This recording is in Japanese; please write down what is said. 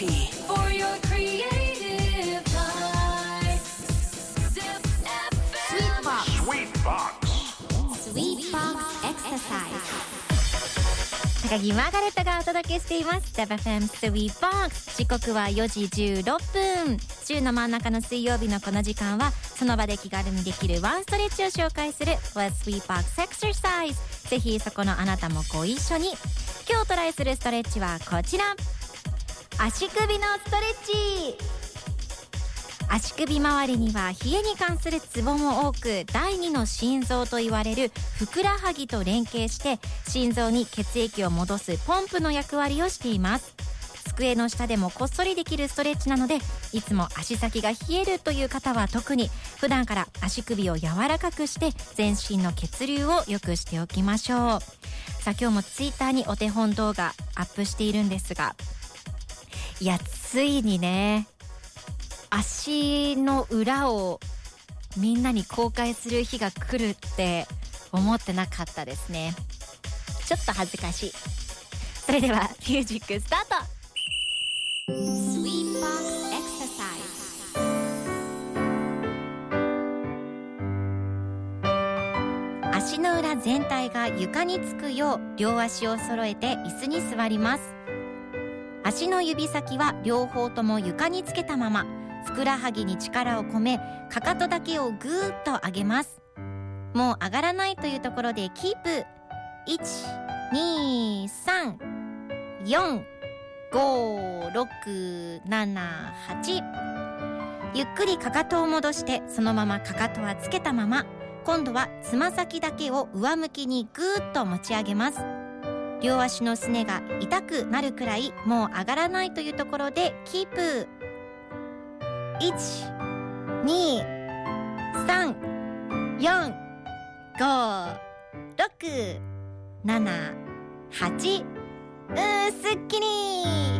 For your creative life. Zip FM. Sweet Box. Sweet Box. Exercise. 高木マーガレットがお届けしています。ZFM Sweet Box 時刻は4時16分。週の真ん中の水曜日のこの時間はその場で気軽にできるワンストレッチを紹介する What Sweet Box Exercise ぜひそこのあなたもご一緒に。今日トライするストレッチはこちら足首のストレッチ。足首周りには冷えに関するツボも多く第二の心臓と言われるふくらはぎと連携して心臓に血液を戻すポンプの役割をしています。机の下でもこっそりできるストレッチなのでいつも足先が冷えるという方は特に普段から足首を柔らかくして全身の血流を良くしておきましょう。さあ今日もツイッターにお手本動画アップしているんですがいやついにね足の裏をみんなに公開する日が来るって思ってなかったですね。ちょっと恥ずかしい。それではミュージックスタート。足の裏全体が床につくよう両足を揃えて椅子に座ります足の指先は両方とも床につけたままふくらはぎに力を込めかかとだけをぐーっと上げます。もう上がらないというところでキープ。1234567ゆっくりかかとを戻してそのままかかとはつけたまま今度はつま先だけを上向きにぐーっと持ち上げます。両足のすねが痛くなるくらいもう上がらないというところでキープ。1 2 3 4 5 6 7 8うーすっきり。